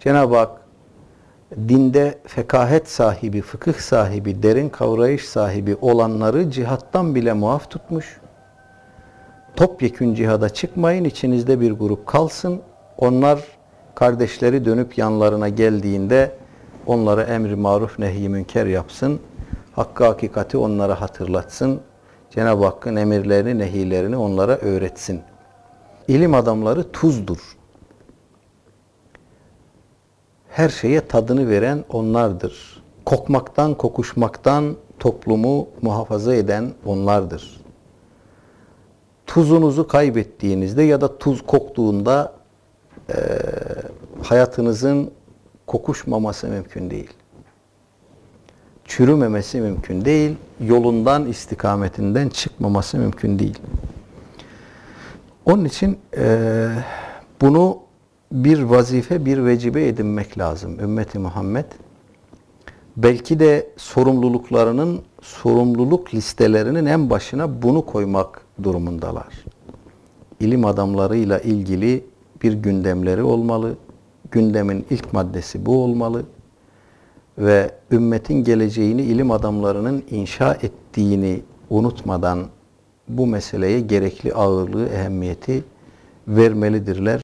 Cenab-ı Hak dinde fekahet sahibi, fıkıh sahibi, derin kavrayış sahibi olanları cihattan bile muaf tutmuş. Topyekün cihada çıkmayın, içinizde bir grup kalsın. Onlar kardeşleri dönüp yanlarına geldiğinde onlara emri maruf nehi münker yapsın. Hakkı hakikati onlara hatırlatsın. Cenab-ı Hakk'ın emirlerini, nehilerini onlara öğretsin. İlim adamları tuzdur. Her şeye tadını veren onlardır. Kokmaktan, kokuşmaktan toplumu muhafaza eden onlardır. Tuzunuzu kaybettiğinizde ya da tuz koktuğunda e, hayatınızın kokuşmaması mümkün değil. Çürümemesi mümkün değil. Yolundan, istikametinden çıkmaması mümkün değil. Onun için e, bunu bir vazife, bir vecibe edinmek lazım. Ümmeti Muhammed belki de sorumluluklarının, sorumluluk listelerinin en başına bunu koymak durumundalar. İlim adamlarıyla ilgili bir gündemleri olmalı. Gündemin ilk maddesi bu olmalı. Ve ümmetin geleceğini ilim adamlarının inşa ettiğini unutmadan bu meseleye gerekli ağırlığı, ehemmiyeti vermelidirler.